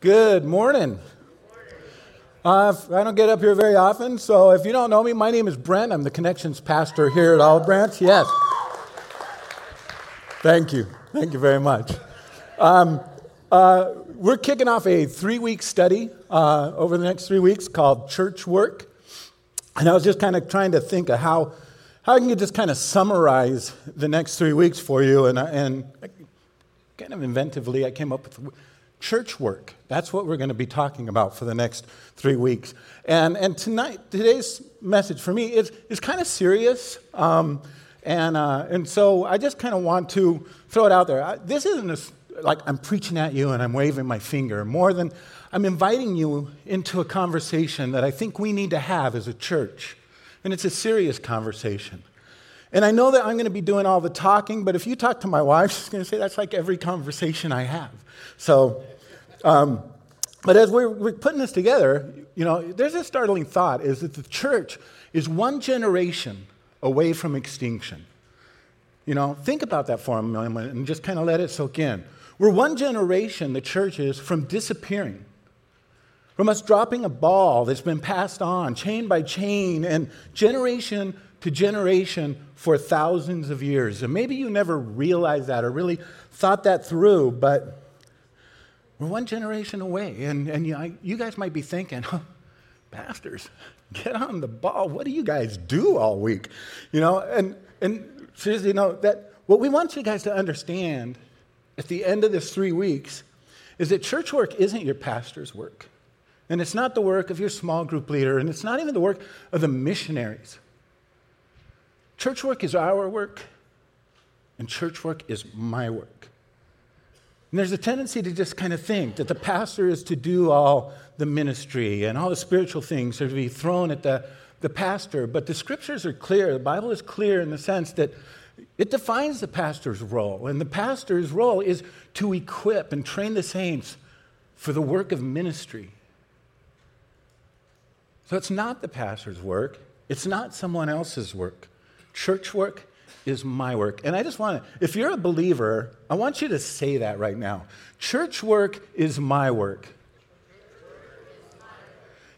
Good morning. Uh, I don't get up here very often, so if you don't know me, my name is Brent. I'm the Connections Pastor here at Olive Branch. Yes. Thank you. Thank you very much. Um, uh, we're kicking off a three week study uh, over the next three weeks called Church Work. And I was just kind of trying to think of how, how I can just kind of summarize the next three weeks for you. And, and kind of inventively, I came up with church work. That's what we're going to be talking about for the next three weeks. And, and tonight, today's message for me is, is kind of serious. Um, and, uh, and so I just kind of want to throw it out there. I, this isn't a, like I'm preaching at you and I'm waving my finger. More than I'm inviting you into a conversation that I think we need to have as a church. And it's a serious conversation. And I know that I'm going to be doing all the talking, but if you talk to my wife, she's going to say that's like every conversation I have. So, um, but as we're, we're putting this together, you know, there's a startling thought is that the church is one generation away from extinction. You know, think about that for a moment and just kind of let it soak in. We're one generation, the church is, from disappearing, from us dropping a ball that's been passed on, chain by chain, and generation to generation for thousands of years. And maybe you never realized that or really thought that through, but we're one generation away. And, and you, I, you guys might be thinking, huh, pastors, get on the ball. What do you guys do all week? You know, and, and seriously, you know, that what we want you guys to understand at the end of this three weeks is that church work isn't your pastor's work. And it's not the work of your small group leader, and it's not even the work of the missionaries. Church work is our work, and church work is my work. And there's a tendency to just kind of think that the pastor is to do all the ministry and all the spiritual things are to be thrown at the, the pastor. But the scriptures are clear. The Bible is clear in the sense that it defines the pastor's role. And the pastor's role is to equip and train the saints for the work of ministry. So it's not the pastor's work, it's not someone else's work. Church work is my work. And I just want to, if you're a believer, I want you to say that right now. Church work is my work.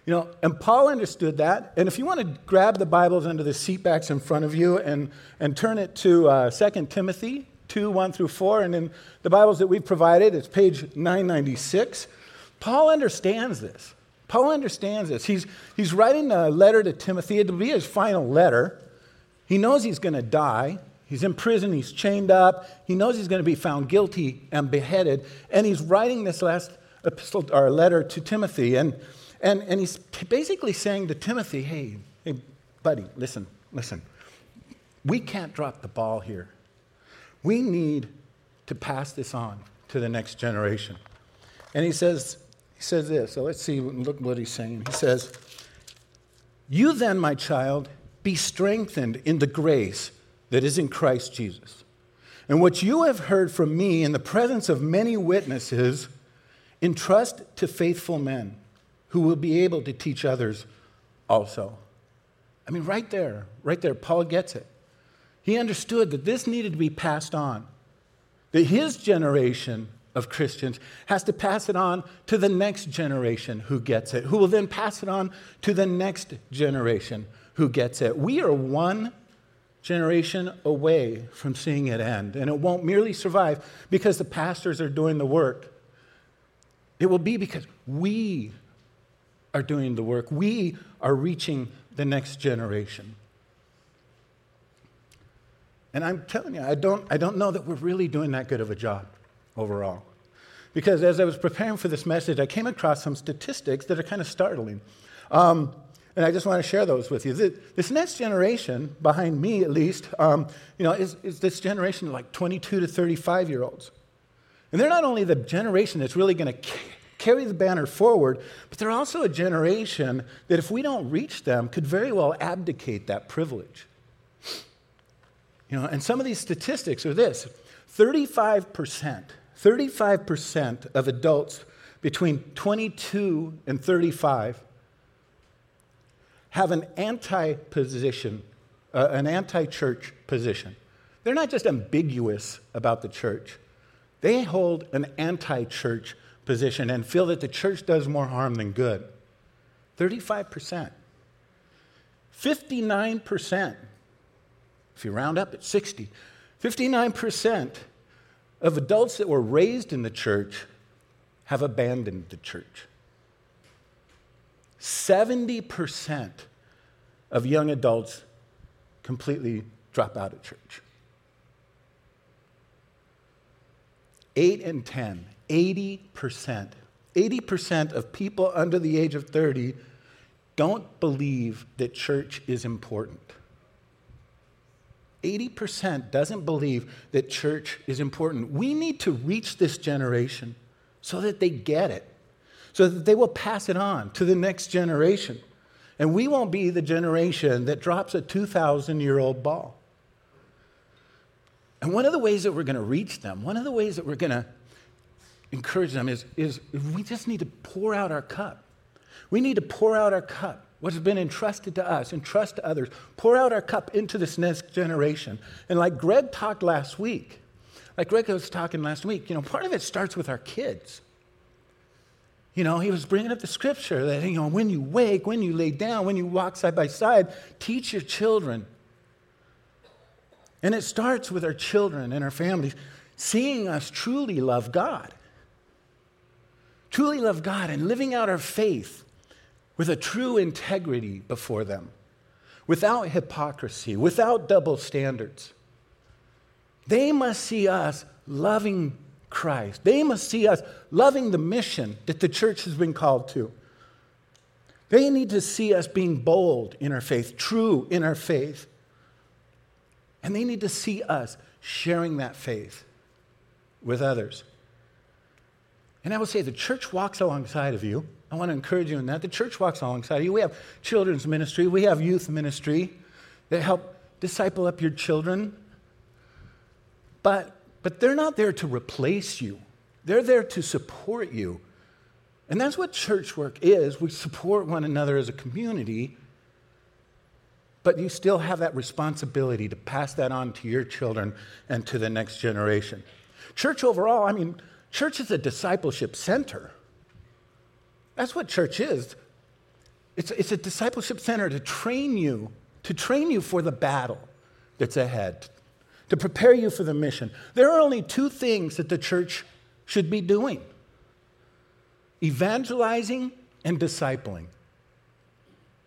You know, and Paul understood that. And if you want to grab the Bibles under the seatbacks in front of you and, and turn it to uh, 2 Timothy 2 1 through 4, and in the Bibles that we've provided, it's page 996. Paul understands this. Paul understands this. He's, he's writing a letter to Timothy. It'll be his final letter. He knows he's going to die. He's in prison, he's chained up. He knows he's going to be found guilty and beheaded. And he's writing this last epistle or letter to Timothy. And, and, and he's basically saying to Timothy, hey, hey, buddy, listen, listen. We can't drop the ball here. We need to pass this on to the next generation. And he says, he says this. So let's see, look what he's saying. He says, You then, my child, be strengthened in the grace that is in Christ Jesus. And what you have heard from me in the presence of many witnesses, entrust to faithful men who will be able to teach others also. I mean, right there, right there, Paul gets it. He understood that this needed to be passed on, that his generation of Christians has to pass it on to the next generation who gets it, who will then pass it on to the next generation who gets it. We are one generation away from seeing it end, and it won't merely survive because the pastors are doing the work. It will be because we are doing the work. We are reaching the next generation. And I'm telling you, I don't, I don't know that we're really doing that good of a job overall. Because as I was preparing for this message, I came across some statistics that are kind of startling. Um, and I just want to share those with you. This next generation, behind me at least, um, you know, is, is this generation of like 22 to 35 year olds. And they're not only the generation that's really going to carry the banner forward, but they're also a generation that, if we don't reach them, could very well abdicate that privilege. You know, and some of these statistics are this 35%, 35% of adults between 22 and 35 have an anti position, uh, an anti church position. They're not just ambiguous about the church, they hold an anti church position and feel that the church does more harm than good. 35%. 59%, if you round up, it's 60. 59% of adults that were raised in the church have abandoned the church. 70% of young adults completely drop out of church. 8 and 10, 80%. 80% of people under the age of 30 don't believe that church is important. 80% doesn't believe that church is important. We need to reach this generation so that they get it, so that they will pass it on to the next generation. And we won't be the generation that drops a 2,000 year old ball. And one of the ways that we're going to reach them, one of the ways that we're going to encourage them is, is we just need to pour out our cup. We need to pour out our cup, what has been entrusted to us, entrust to others, pour out our cup into this next generation. And like Greg talked last week, like Greg was talking last week, you know, part of it starts with our kids. You know, he was bringing up the scripture that, you know, when you wake, when you lay down, when you walk side by side, teach your children and it starts with our children and our families seeing us truly love God. Truly love God and living out our faith with a true integrity before them, without hypocrisy, without double standards. They must see us loving Christ. They must see us loving the mission that the church has been called to. They need to see us being bold in our faith, true in our faith, and they need to see us sharing that faith with others. And I will say the church walks alongside of you. I want to encourage you in that. The church walks alongside of you. We have children's ministry, we have youth ministry that help disciple up your children. But, but they're not there to replace you, they're there to support you. And that's what church work is. We support one another as a community but you still have that responsibility to pass that on to your children and to the next generation. Church overall, I mean, church is a discipleship center. That's what church is. It's, it's a discipleship center to train you, to train you for the battle that's ahead, to prepare you for the mission. There are only two things that the church should be doing evangelizing and discipling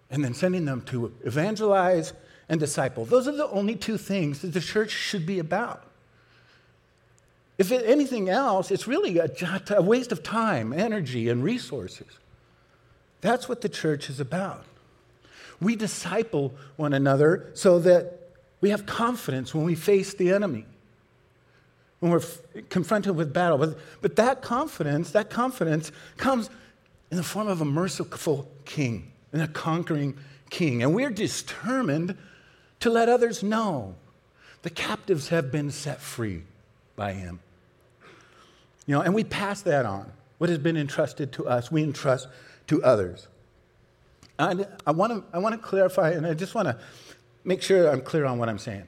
and then sending them to evangelize and disciple. Those are the only two things that the church should be about. If anything else, it's really a, waste of time, energy, and resources. That's what the church is about. We disciple one another so that we have confidence when we face the enemy, when we're f- confronted with battle. But, but that confidence, that confidence comes in the form of a merciful king and a conquering king. And we're determined to let others know the captives have been set free by him. You know, and we pass that on. What has been entrusted to us, we entrust to others. And I want to I want to clarify, and I just want to make sure I'm clear on what I'm saying.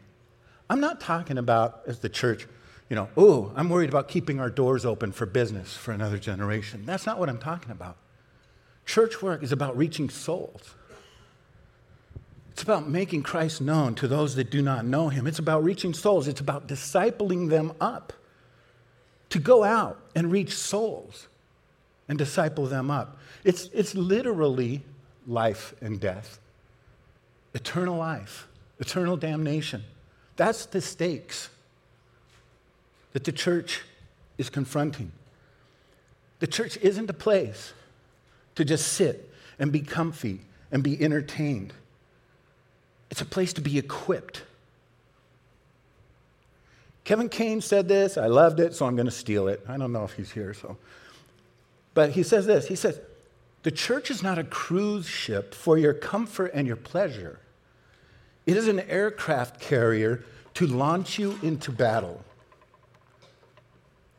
I'm not talking about as the church, you know, oh, I'm worried about keeping our doors open for business for another generation. That's not what I'm talking about. Church work is about reaching souls. It's about making Christ known to those that do not know him. It's about reaching souls. It's about discipling them up to go out and reach souls and disciple them up. It's, it's literally life and death, eternal life, eternal damnation. That's the stakes that the church is confronting. The church isn't a place to just sit and be comfy and be entertained. It's a place to be equipped. Kevin Kane said this. I loved it, so I'm going to steal it. I don't know if he's here, so. But he says this He says, The church is not a cruise ship for your comfort and your pleasure, it is an aircraft carrier to launch you into battle.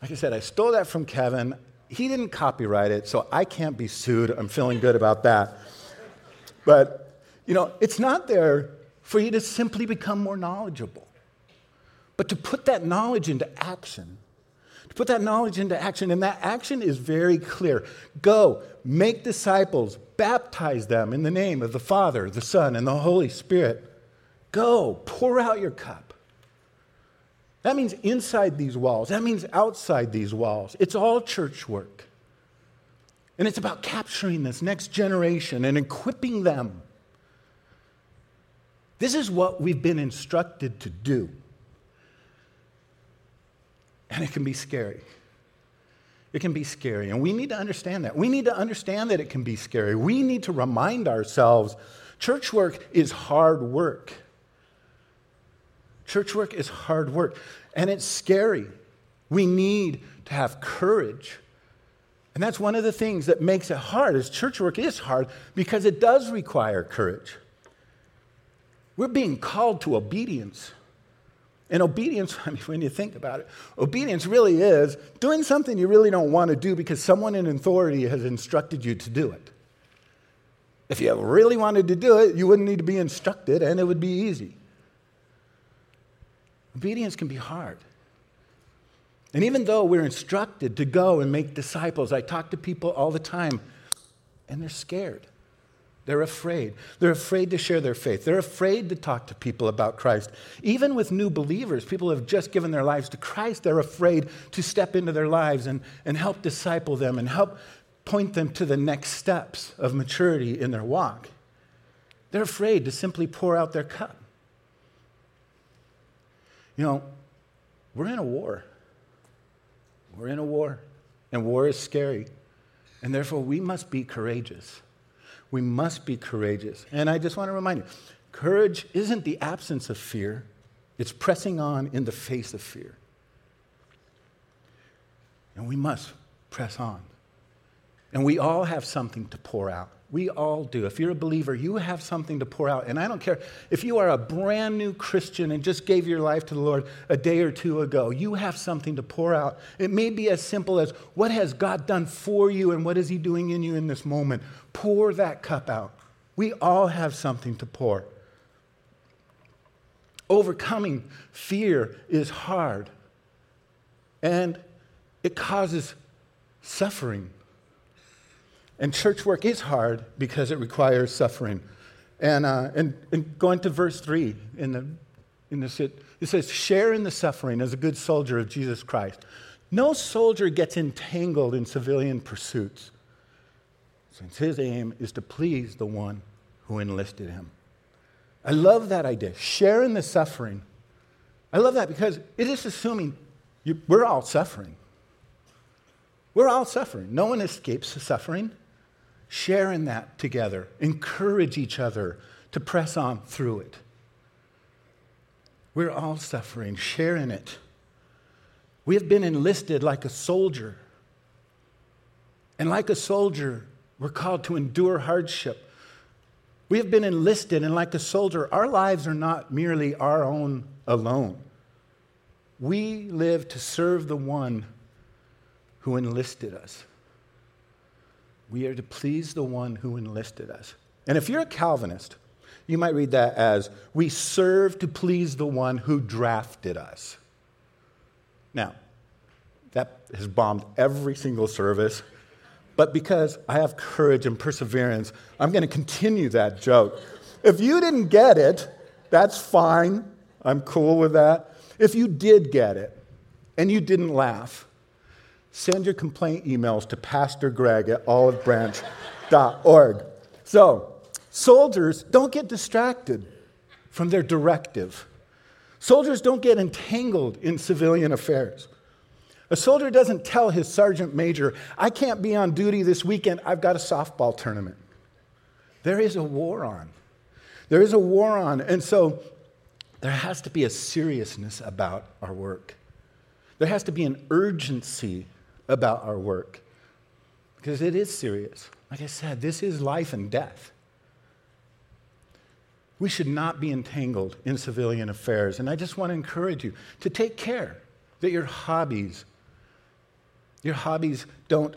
Like I said, I stole that from Kevin he didn't copyright it, so I can't be sued. I'm feeling good about that. But, you know, it's not there for you to simply become more knowledgeable, but to put that knowledge into action, to Put that knowledge into action, and that action is very clear. Go, make disciples, baptize them in the name of the Father, the Son, and the Holy Spirit. Go, pour out your cup. That means inside these walls, that means outside these walls. It's all church work. And it's about capturing this next generation and equipping them. This is what we've been instructed to do. And it can be scary. It can be scary. And we need to understand that. We need to understand that it can be scary. We need to remind ourselves church work is hard work. Church work is hard work, and it's scary. We need to have courage. And that's one of the things that makes it hard is church work is hard because it does require courage. We're being called to obedience. And obedience, I mean, when you think about it, obedience really is doing something you really don't want to do because someone in authority has instructed you to do it. If you really wanted to do it, you wouldn't need to be instructed and it would be easy. Obedience can be hard. And even though we're instructed to go and make disciples, I talk to people all the time and they're scared. They're afraid. They're afraid to share their faith. They're afraid to talk to people about Christ. Even with new believers, people have just given their lives to Christ, they're afraid to step into their lives and, and help disciple them and help point them to the next steps of maturity in their walk. They're afraid to simply pour out their cup. You know, we're in a war. We're in a war, and war is scary. And therefore, we must be courageous. We must be courageous. And I just want to remind you courage isn't the absence of fear, it's pressing on in the face of fear. And we must press on. And we all have something to pour out. We all do. If you're a believer, you have something to pour out. And I don't care if you are a brand new Christian and just gave your life to the Lord a day or two ago, you have something to pour out. It may be as simple as what has God done for you and what is He doing in you in this moment? Pour that cup out. We all have something to pour. Overcoming fear is hard and it causes suffering. And church work is hard because it requires suffering. And, uh, and, and going to verse 3 in, the, in this, it, it says, Share in the suffering as a good soldier of Jesus Christ. No soldier gets entangled in civilian pursuits, since his aim is to please the one who enlisted him. I love that idea. Share in the suffering. I love that because it is assuming you, we're all suffering. We're all suffering. No one escapes suffering share in that together, encourage each other to press on through it. We're all suffering, share in it. We have been enlisted like a soldier. And like a soldier, we're called to endure hardship. We have been enlisted, and like a soldier, our lives are not merely our own alone. We live to serve the one who enlisted us. We are to please the one who enlisted us. And if you're a Calvinist, you might read that as, We serve to please the one who drafted us. Now, that has bombed every single service, but because I have courage and perseverance, I'm going to continue that joke. If you didn't get it, that's fine. I'm cool with that. If you did get it and you didn't laugh, send your complaint emails to Pastor Greg at olivebranch.org. So, soldiers don't get distracted from their directive. Soldiers don't get entangled in civilian affairs. A soldier doesn't tell his sergeant major, I can't be on duty this weekend, I've got a softball tournament. There is a war on. There is a war on. And so there has to be a seriousness about our work. There has to be an urgency about our work because it is serious. Like I said, this is life and death. We should not be entangled in civilian affairs. And I just want to encourage you to take care that your hobbies, your hobbies don't,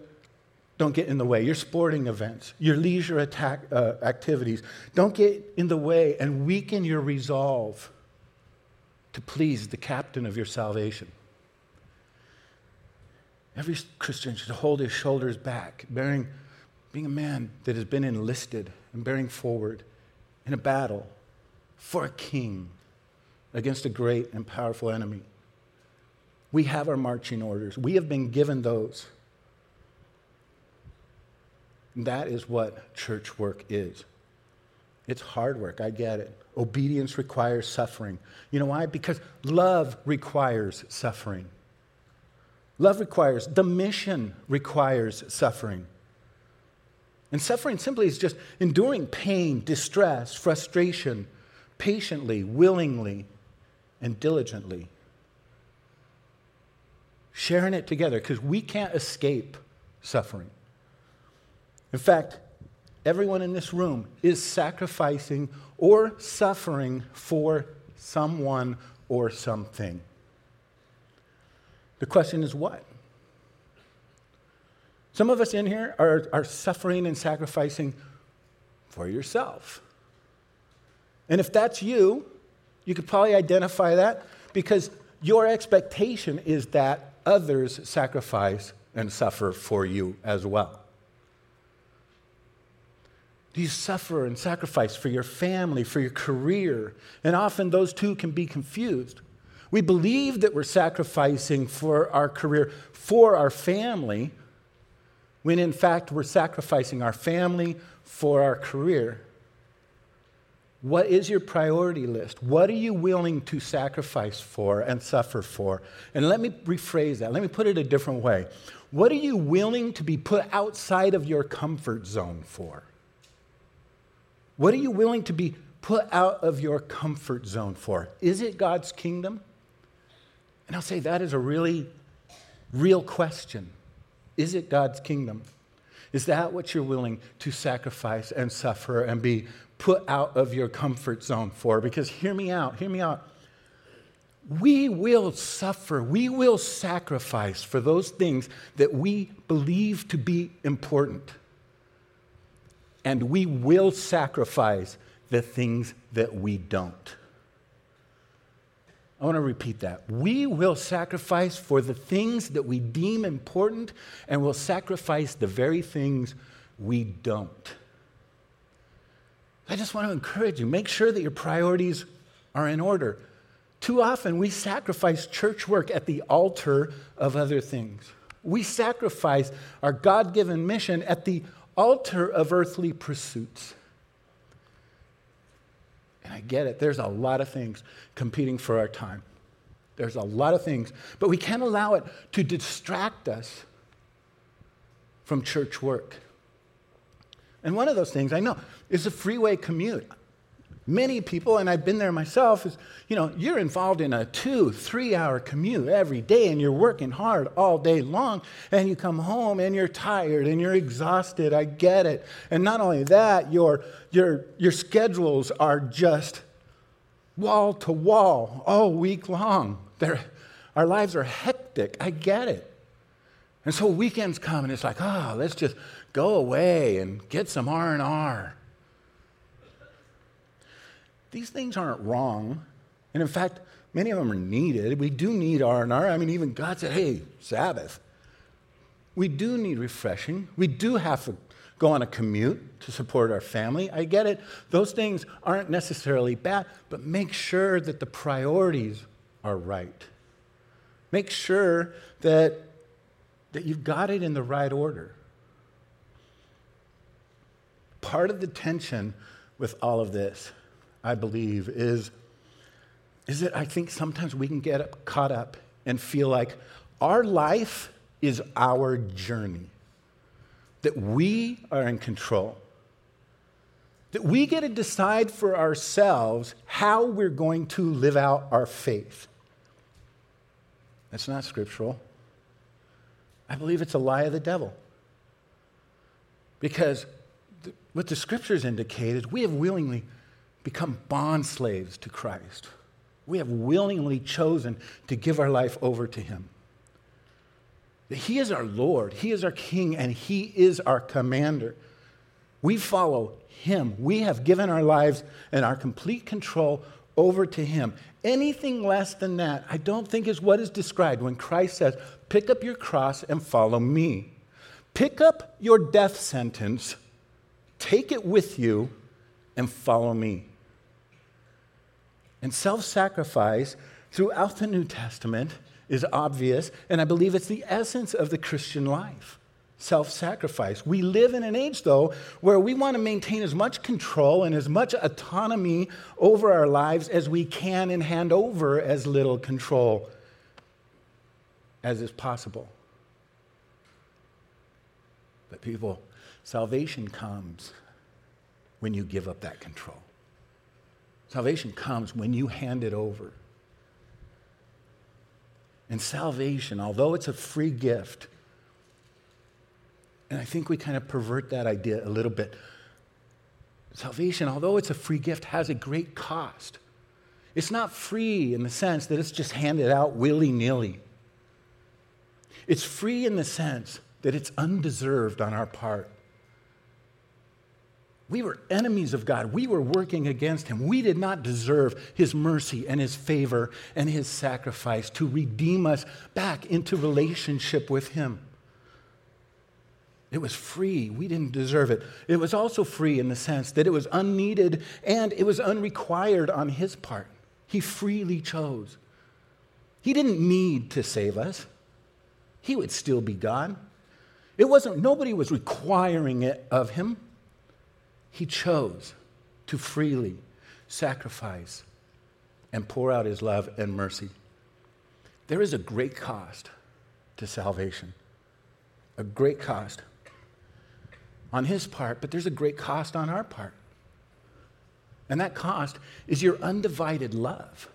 don't get in the way. Your sporting events, your leisure attack, uh, activities don't get in the way and weaken your resolve to please the captain of your salvation. Every Christian should hold his shoulders back, bearing, being a man that has been enlisted and bearing forward in a battle for a king against a great and powerful enemy. We have our marching orders, we have been given those. That is what church work is. It's hard work, I get it. Obedience requires suffering. You know why? Because love requires suffering. Love requires, the mission requires suffering. And suffering simply is just enduring pain, distress, frustration, patiently, willingly, and diligently. Sharing it together because we can't escape suffering. In fact, everyone in this room is sacrificing or suffering for someone or something. The question is what? Some of us in here are, are suffering and sacrificing for yourself. And if that's you, you could probably identify that because your expectation is that others sacrifice and suffer for you as well. Do you suffer and sacrifice for your family, for your career? And often those two can be confused. We believe that we're sacrificing for our career, for our family, when in fact we're sacrificing our family for our career. What is your priority list? What are you willing to sacrifice for and suffer for? And let me rephrase that. Let me put it a different way. What are you willing to be put outside of your comfort zone for? What are you willing to be put out of your comfort zone for? Is it God's kingdom? And I'll say that is a really real question. Is it God's kingdom? Is that what you're willing to sacrifice and suffer and be put out of your comfort zone for? Because hear me out, hear me out. We will suffer, we will sacrifice for those things that we believe to be important. And we will sacrifice the things that we don't. I want to repeat that. We will sacrifice for the things that we deem important, and will sacrifice the very things we don't. I just want to encourage you make sure that your priorities are in order. Too often, we sacrifice church work at the altar of other things. We sacrifice our God given mission at the altar of earthly pursuits. And I get it, there's a lot of things competing for our time. There's a lot of things, but we can't allow it to distract us from church work. And one of those things I know is a freeway commute. Many people, and I've been there myself, is you know, you're involved in a two, three hour commute every day and you're working hard all day long and you come home and you're tired and you're exhausted. I get it. And not only that, your, your, your schedules are just wall to wall all week long. They're, our lives are hectic. I get it. And so weekends come and it's like, oh, let's just go away and get some R&R. These things aren't wrong. And in fact, many of them are needed. We do need R&R. I mean, even God said, hey, Sabbath. We do need refreshing. We do have to go on a commute to support our family. I get it. Those things aren't necessarily bad, but make sure that the priorities are right. Make sure that, that you've got it in the right order. Part of the tension with all of this I believe, is, is that I think sometimes we can get caught up and feel like our life is our journey, that we are in control, that we get to decide for ourselves how we're going to live out our faith. That's not scriptural. I believe it's a lie of the devil. Because what the scriptures indicate is we have willingly become bond slaves to Christ. We have willingly chosen to give our life over to Him. He is our Lord, He is our King, and He is our commander. We follow Him. We have given our lives and our complete control over to Him. Anything less than that, I don't think is what is described when Christ says, Pick up your cross and follow me. Pick up your death sentence, take it with you, and follow me. And self sacrifice throughout the New Testament is obvious, and I believe it's the essence of the Christian life self sacrifice. We live in an age, though, where we want to maintain as much control and as much autonomy over our lives as we can and hand over as little control as is possible. But, people, salvation comes when you give up that control. Salvation comes when you hand it over. And salvation, although it's a free gift, and I think we kind of pervert that idea a little bit. Salvation, although it's a free gift, has a great cost. It's not free in the sense that it's just handed out willy nilly. It's free in the sense that it's undeserved on our part. We were enemies of God. We were working against Him. We did not deserve His mercy and His favor and His sacrifice to redeem us back into relationship with Him. It was free. We didn't deserve it. It was also free in the sense that it was unneeded and it was unrequired on his part. He freely chose. He didn't need to save us. He would still be God. It wasn't nobody was requiring it of him. He chose to freely sacrifice and pour out his love and mercy. There is a great cost to salvation. A great cost on his part, but there's a great cost on our part. And that cost is your undivided love.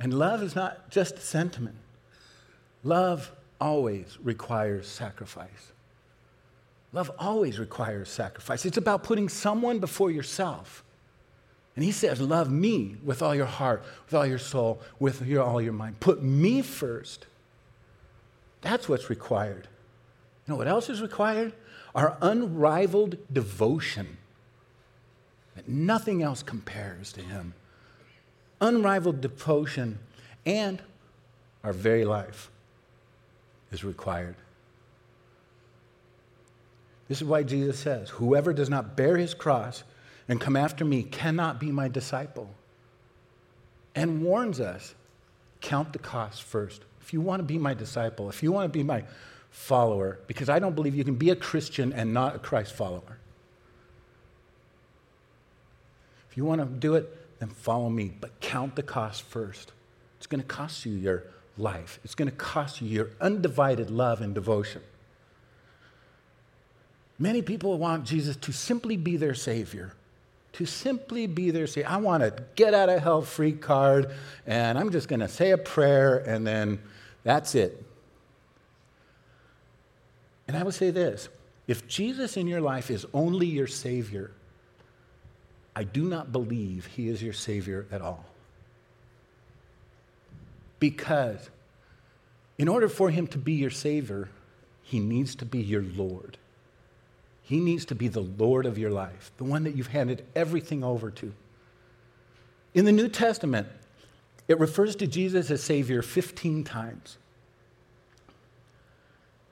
And love is not just sentiment, love always requires sacrifice. Love always requires sacrifice. It's about putting someone before yourself. And he says, Love me with all your heart, with all your soul, with your, all your mind. Put me first. That's what's required. You know what else is required? Our unrivaled devotion. That nothing else compares to Him. Unrivaled devotion and our very life is required. This is why Jesus says, Whoever does not bear his cross and come after me cannot be my disciple. And warns us count the cost first. If you want to be my disciple, if you want to be my follower because I don't believe you can be a Christian and not a Christ follower. If you want to do it, then follow me, but count the cost first. It's going to cost you your life, it's going to cost you your undivided love and devotion. Many people want Jesus to simply be their Savior. To simply be their Savior. I want a get out of hell free card, and I'm just going to say a prayer, and then that's it. And I would say this if Jesus in your life is only your Savior, I do not believe He is your Savior at all. Because in order for Him to be your Savior, He needs to be your Lord. He needs to be the Lord of your life, the one that you've handed everything over to. In the New Testament, it refers to Jesus as Savior 15 times.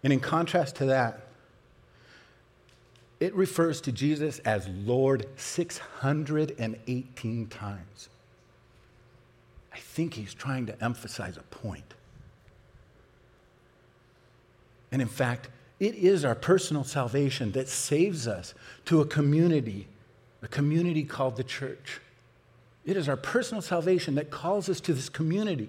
And in contrast to that, it refers to Jesus as Lord 618 times. I think he's trying to emphasize a point. And in fact, it is our personal salvation that saves us to a community, a community called the church. It is our personal salvation that calls us to this community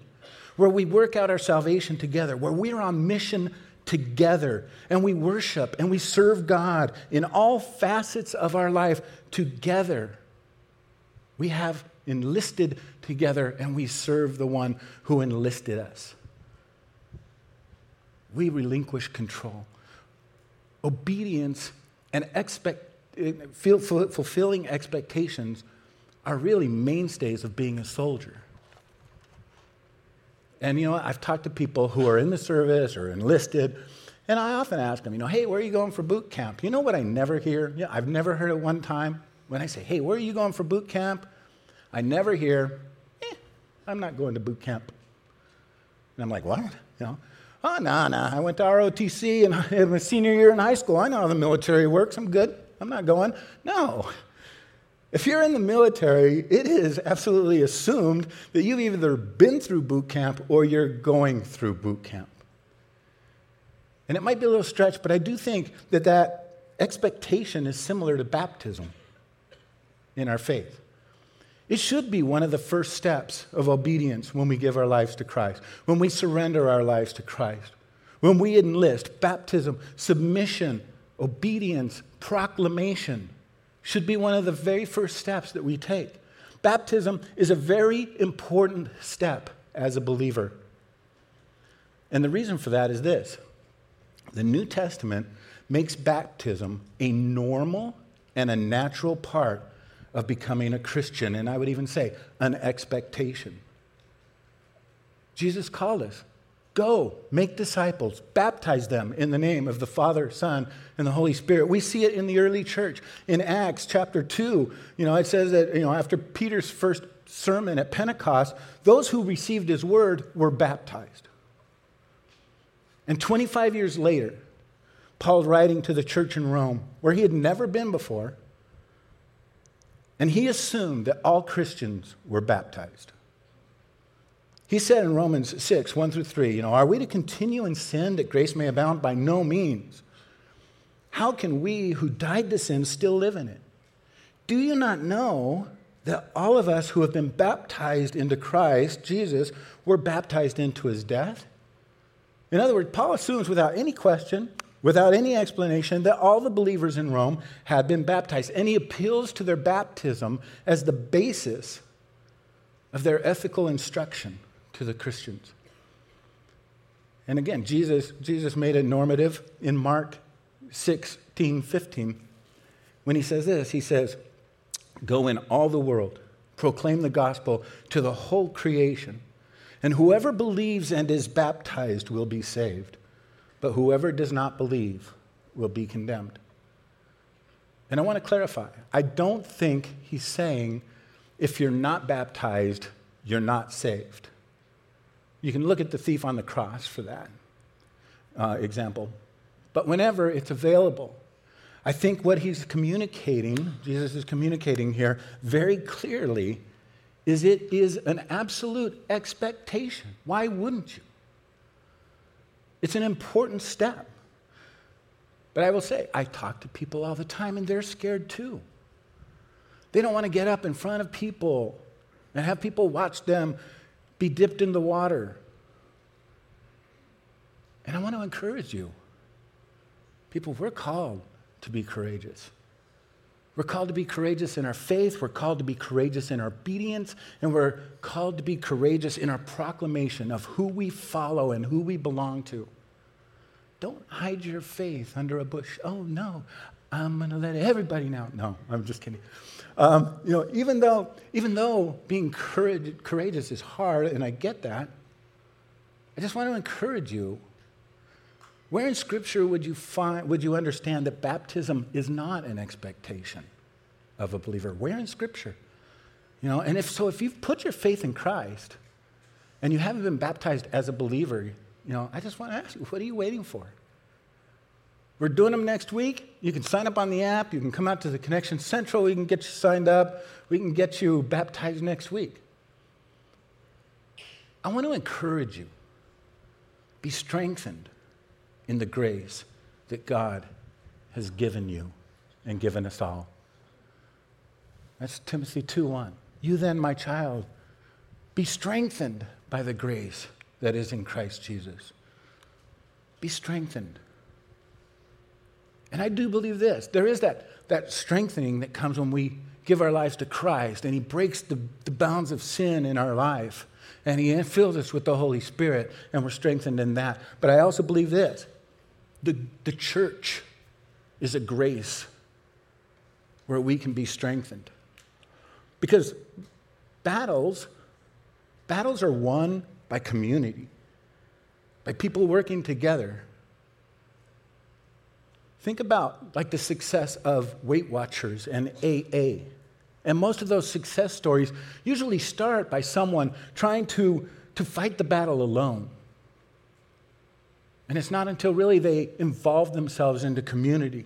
where we work out our salvation together, where we're on mission together and we worship and we serve God in all facets of our life together. We have enlisted together and we serve the one who enlisted us. We relinquish control. Obedience and expect, fulfilling expectations are really mainstays of being a soldier. And you know, I've talked to people who are in the service or enlisted, and I often ask them, you know, hey, where are you going for boot camp? You know what I never hear? Yeah, I've never heard it one time. when I say, hey, where are you going for boot camp? I never hear, eh, I'm not going to boot camp. And I'm like, what? You know, oh, no, no. I went to ROTC in my senior year in high school. I know how the military works. I'm good. I'm not going. No. If you're in the military, it is absolutely assumed that you've either been through boot camp or you're going through boot camp. And it might be a little stretch, but I do think that that expectation is similar to baptism in our faith. It should be one of the first steps of obedience when we give our lives to Christ, when we surrender our lives to Christ, when we enlist baptism, submission, obedience, proclamation should be one of the very first steps that we take. Baptism is a very important step as a believer. And the reason for that is this the New Testament makes baptism a normal and a natural part of becoming a Christian, and I would even say an expectation. Jesus called us Go, make disciples, baptize them in the name of the Father, Son, and the Holy Spirit. We see it in the early church. In Acts chapter 2, you know, it says that, you know, after Peter's first sermon at Pentecost, those who received his word were baptized. And 25 years later, Paul's writing to the church in Rome, where he had never been before, and he assumed that all Christians were baptized. He said in Romans 6, 1 through 3, you know, are we to continue in sin that grace may abound? By no means. How can we who died to sin still live in it? Do you not know that all of us who have been baptized into Christ, Jesus, were baptized into his death? In other words, Paul assumes without any question, without any explanation, that all the believers in Rome had been baptized. And he appeals to their baptism as the basis of their ethical instruction to the Christians. And again, Jesus, Jesus made it normative in Mark 16, 15. When he says this, he says, Go in all the world, proclaim the gospel to the whole creation, and whoever believes and is baptized will be saved, but whoever does not believe will be condemned. And I want to clarify I don't think he's saying if you're not baptized, you're not saved. You can look at the thief on the cross for that uh, example. But whenever it's available, I think what he's communicating, Jesus is communicating here very clearly, is it is an absolute expectation. Why wouldn't you? It's an important step. But I will say, I talk to people all the time and they're scared too. They don't want to get up in front of people and have people watch them be dipped in the water. And I want to encourage you. People, we're called to be courageous. We're called to be courageous in our faith, we're called to be courageous in our obedience, and we're called to be courageous in our proclamation of who we follow and who we belong to. Don't hide your faith under a bush. Oh, no, I'm going to let everybody know. No, I'm just kidding. Um, you know, even though, even though being courage, courageous is hard, and I get that, I just want to encourage you. Where in Scripture would you find, would you understand that baptism is not an expectation of a believer? Where in Scripture? You know, and if so, if you've put your faith in Christ and you haven't been baptized as a believer, you know, I just want to ask you, what are you waiting for? We're doing them next week. You can sign up on the app. You can come out to the Connection Central. We can get you signed up. We can get you baptized next week. I want to encourage you be strengthened in the grace that God has given you and given us all. That's Timothy 2:1. You then, my child, be strengthened by the grace that is in Christ Jesus. Be strengthened. And I do believe this there is that, that strengthening that comes when we give our lives to Christ and He breaks the, the bounds of sin in our life and He fills us with the Holy Spirit and we're strengthened in that. But I also believe this the, the church is a grace where we can be strengthened. Because battles, battles are won by community, by people working together. Think about like the success of Weight Watchers and AA. And most of those success stories usually start by someone trying to, to fight the battle alone. And it's not until really they involve themselves into community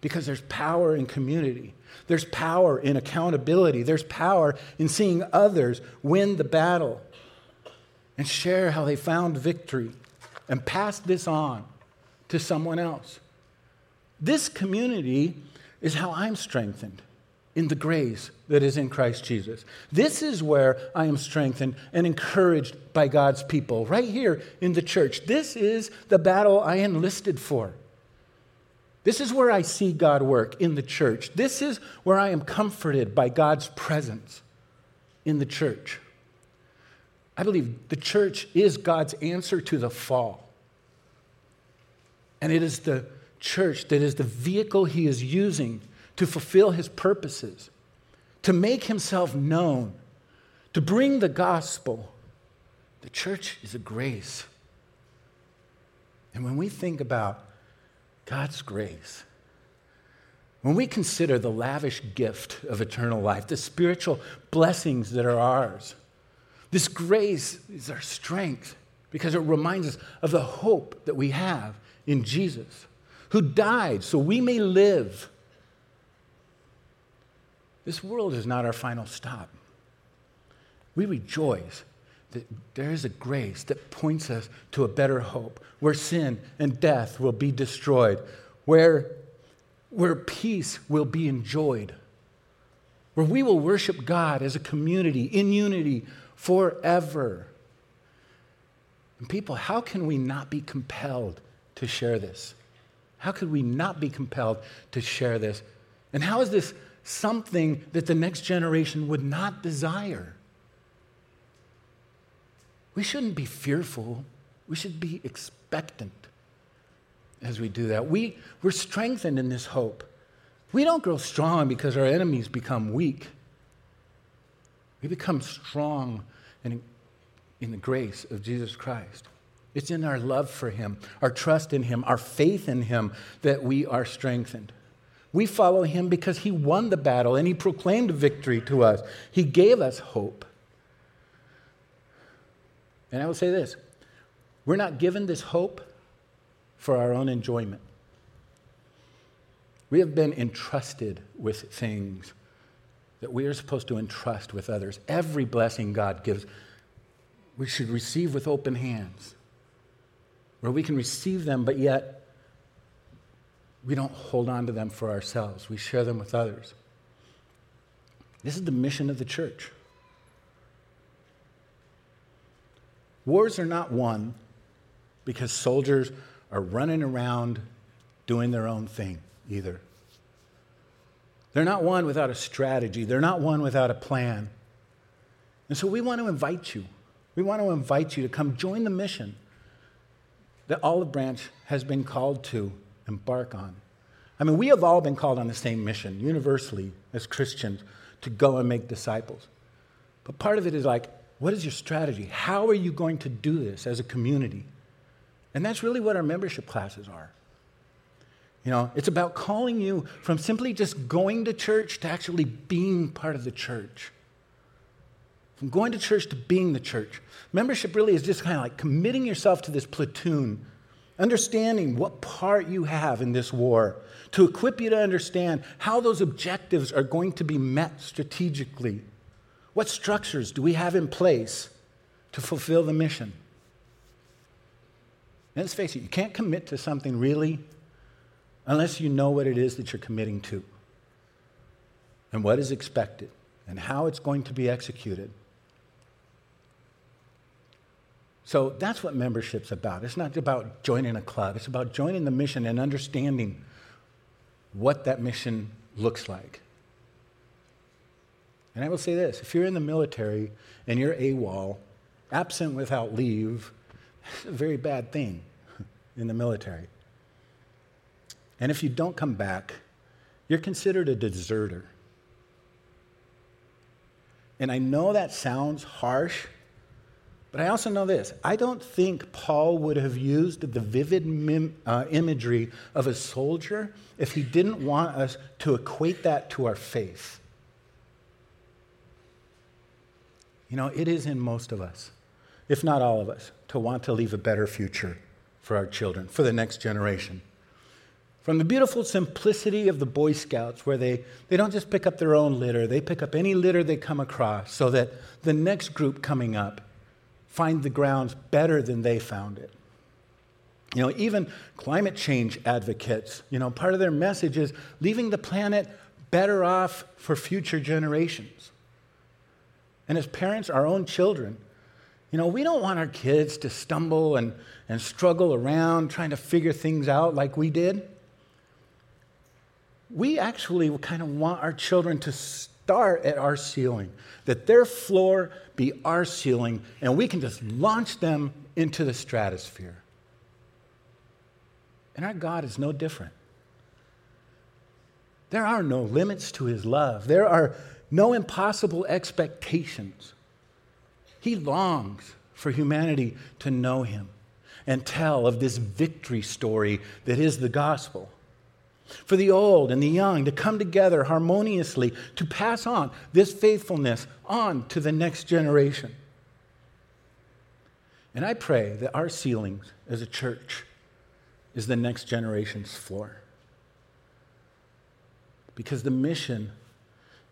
because there's power in community. There's power in accountability. There's power in seeing others win the battle and share how they found victory and pass this on to someone else. This community is how I'm strengthened in the grace that is in Christ Jesus. This is where I am strengthened and encouraged by God's people, right here in the church. This is the battle I enlisted for. This is where I see God work in the church. This is where I am comforted by God's presence in the church. I believe the church is God's answer to the fall. And it is the church that is the vehicle he is using to fulfill his purposes, to make himself known, to bring the gospel. The church is a grace. And when we think about God's grace, when we consider the lavish gift of eternal life, the spiritual blessings that are ours, this grace is our strength because it reminds us of the hope that we have in Jesus, who died so we may live this world is not our final stop. We rejoice that there is a grace that points us to a better hope where sin and death will be destroyed, where, where peace will be enjoyed, where we will worship God as a community in unity forever. And people, how can we not be compelled to share this? How could we not be compelled to share this? And how is this something that the next generation would not desire. We shouldn't be fearful, we should be expectant as we do that. We, we're strengthened in this hope. We don't grow strong because our enemies become weak. We become strong in, in the grace of Jesus Christ. It's in our love for Him, our trust in Him, our faith in Him that we are strengthened. We follow him because he won the battle and he proclaimed victory to us. He gave us hope. And I will say this we're not given this hope for our own enjoyment. We have been entrusted with things that we are supposed to entrust with others. Every blessing God gives, we should receive with open hands, where we can receive them, but yet we don't hold on to them for ourselves, we share them with others. This is the mission of the church. Wars are not won because soldiers are running around doing their own thing either. They're not won without a strategy, they're not won without a plan. And so we want to invite you. We want to invite you to come join the mission that Olive Branch has been called to embark on. I mean, we have all been called on the same mission, universally, as Christians, to go and make disciples. But part of it is like, what is your strategy? How are you going to do this as a community? And that's really what our membership classes are. You know, it's about calling you from simply just going to church to actually being part of the church. From going to church to being the church. Membership really is just kind of like committing yourself to this platoon understanding what part you have in this war, to equip you to understand how those objectives are going to be met strategically. What structures do we have in place to fulfill the mission? And let's face it, you can't commit to something really unless you know what it is that you're committing to and what is expected and how it's going to be executed. So that's what membership's about. It's not about joining a club, it's about joining the mission and understanding what that mission looks like. And I will say this if you're in the military and you're AWOL, absent without leave, it's a very bad thing in the military. And if you don't come back, you're considered a deserter. And I know that sounds harsh But I also know this I don't think Paul would have used the vivid mim, uh, imagery of a soldier if he didn't want us to equate that to our faith. You know, it is in most of us, if not all of us, to want to leave a better future for our children, for the next generation. From the beautiful simplicity of the Boy Scouts, where they, they don't just pick up their own litter, they pick up any litter they come across so that the next group coming up find the grounds better than they found it. You know, even climate change advocates, you know, part of their message is leaving the planet better off for future generations. And as parents, our own children, you know, we don't want our kids to stumble and, and struggle around trying to figure things out like we did. We actually kind of want our children to start at our ceiling, that their floor be our ceiling, and we can just launch them into the stratosphere. And our God is no different. There are no limits to his love, there are no impossible expectations. He longs for humanity to know him and tell of this victory story that is the gospel for the old and the young to come together harmoniously to pass on this faithfulness on to the next generation. And I pray that our ceilings as a church is the next generation's floor. Because the mission,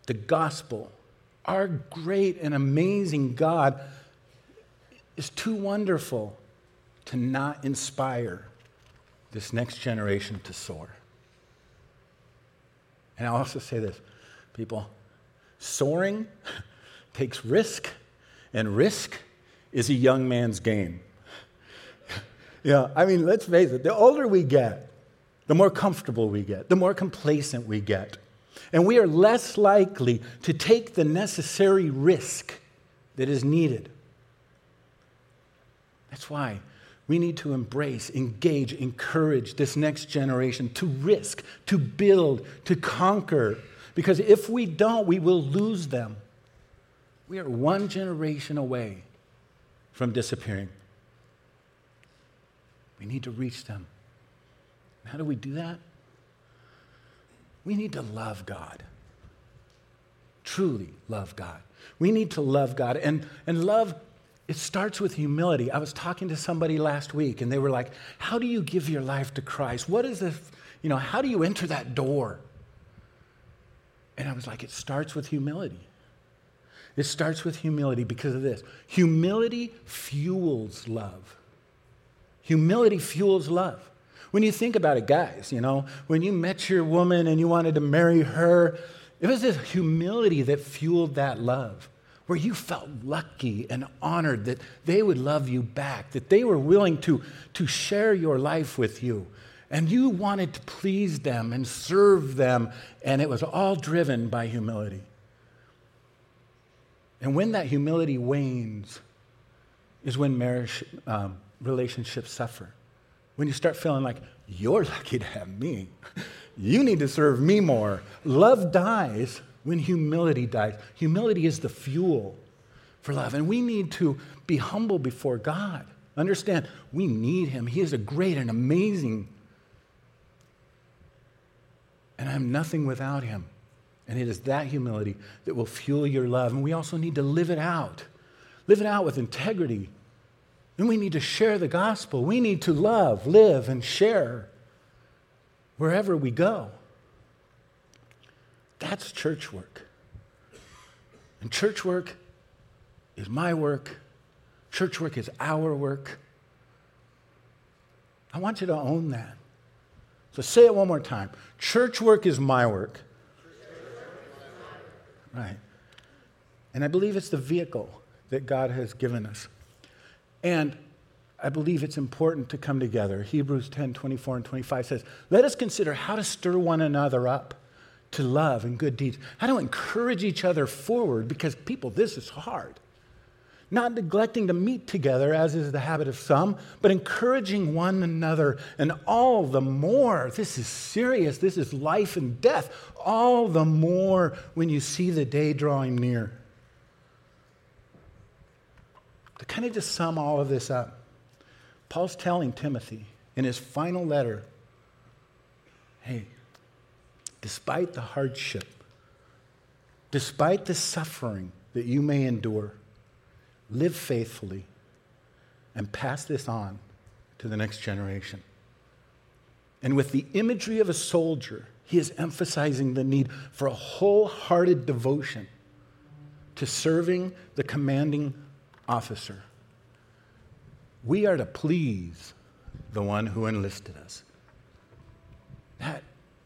the gospel, our great and amazing God is too wonderful to not inspire this next generation to soar. And I'll also say this people, soaring takes risk, and risk is a young man's game. yeah, I mean, let's face it, the older we get, the more comfortable we get, the more complacent we get. And we are less likely to take the necessary risk that is needed. That's why we need to embrace, engage, encourage this next generation to risk, to build, to conquer. Because if we don't, we will lose them. We are one generation away from disappearing. We need to reach them. How do we do that? We need to love God. Truly love God. We need to love God. And, and love it starts with humility. I was talking to somebody last week and they were like, How do you give your life to Christ? What is this? You know, how do you enter that door? And I was like, It starts with humility. It starts with humility because of this humility fuels love. Humility fuels love. When you think about it, guys, you know, when you met your woman and you wanted to marry her, it was this humility that fueled that love where you felt lucky and honored that they would love you back, that they were willing to, to share your life with you. And you wanted to please them and serve them, and it was all driven by humility. And when that humility wanes, is when marriage um, relationships suffer. When you start feeling like, you're lucky to have me, you need to serve me more. Love dies when humility dies. Humility is the fuel for love. And we need to be humble before God. Understand, we need Him. He is a great and amazing. And I'm nothing without Him. And it is that humility that will fuel your love. And we also need to live it out. Live it out with integrity. And we need to share the gospel. We need to love, live, and share wherever we go. That's church work. And church work is my work, church work is our work. I want you to own that. So say it one more time. Church work is my work. Right. And I believe it's the vehicle that God has given us. And I believe it's important to come together. Hebrews 10 24 and 25 says, Let us consider how to stir one another up to love and good deeds, how to encourage each other forward because, people, this is hard. Not neglecting to meet together, as is the habit of some, but encouraging one another, and all the more, this is serious, this is life and death, all the more when you see the day drawing near. to kind of just sum all of this up, Paul's telling Timothy in his final letter hey, despite the hardship, despite the suffering that you may endure, live faithfully and pass this on to the next generation. And with the imagery of a soldier, he is emphasizing the need for a wholehearted devotion to serving the commanding officer. We are to please the one who enlisted us. That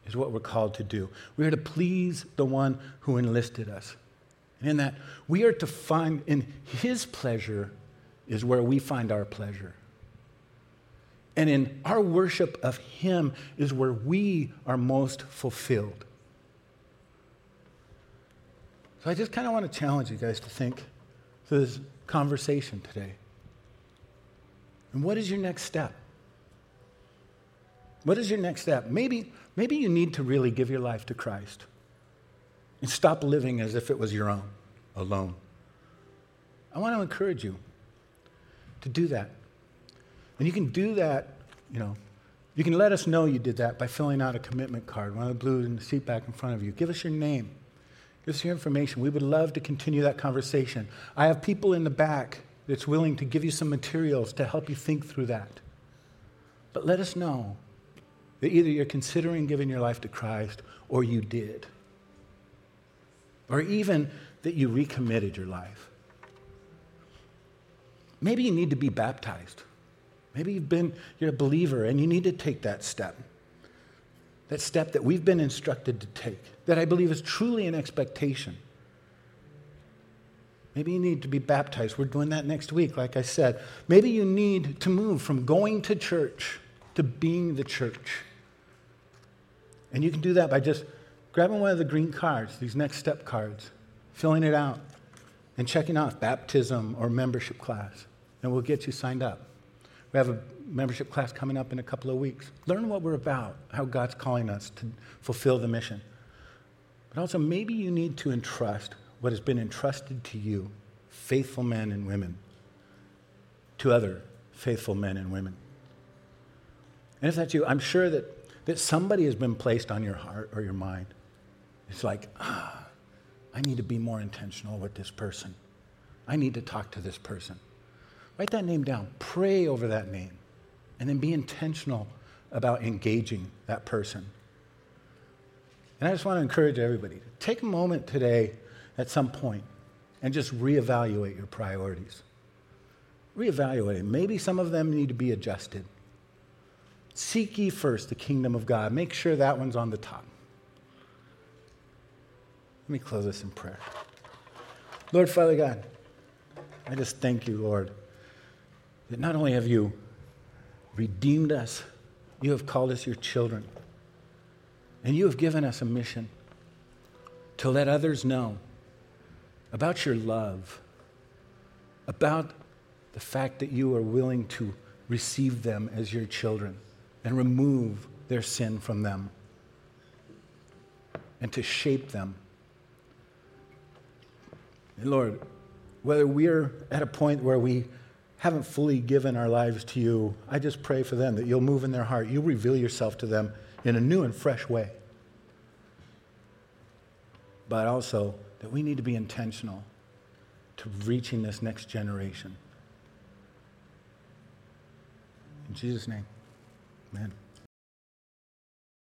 is what we're called to do. We are to please the one who enlisted us. And in that, we are to find in his pleasure is where we find our pleasure. And in our worship of him is where we are most fulfilled. So I just kind of want to challenge you guys to think through this conversation today. And what is your next step? What is your next step? Maybe, maybe you need to really give your life to Christ and stop living as if it was your own, alone. I want to encourage you to do that. And you can do that, you know, you can let us know you did that by filling out a commitment card, one of the blues in the seat back in front of you. Give us your name. Give us your information. We would love to continue that conversation. I have people in the back that's willing to give you some materials to help you think through that. But let us know that either you're considering giving your life to Christ or you did. Or even that you recommitted your life. Maybe you need to be baptized. Maybe you've been, you're a believer and you need to take that step. That step that we've been instructed to take, that I believe is truly an expectation. Maybe you need to be baptized. We're doing that next week, like I said. Maybe you need to move from going to church to being the church. And you can do that by just grabbing one of the green cards, these next step cards, filling it out, and checking off baptism or membership class. And we'll get you signed up. We have a membership class coming up in a couple of weeks. Learn what we're about, how God's calling us to fulfill the mission. But also, maybe you need to entrust what has been entrusted to you, faithful men and women, to other faithful men and women. And if that's you, I'm sure that that somebody has been placed on your heart or your mind. It's like, ah, I need to be more intentional with this person. I need to talk to this person. Write that name down, pray over that name, and then be intentional about engaging that person. And I just want to encourage everybody to take a moment today at some point and just reevaluate your priorities. Reevaluate. Maybe some of them need to be adjusted. Seek ye first the kingdom of God. Make sure that one's on the top. Let me close this in prayer. Lord, Father God, I just thank you, Lord, that not only have you redeemed us, you have called us your children, and you have given us a mission to let others know about your love, about the fact that you are willing to receive them as your children and remove their sin from them and to shape them. And Lord, whether we're at a point where we haven't fully given our lives to you, I just pray for them that you'll move in their heart. You'll reveal yourself to them in a new and fresh way. But also that we need to be intentional to reaching this next generation. In Jesus' name. Amen.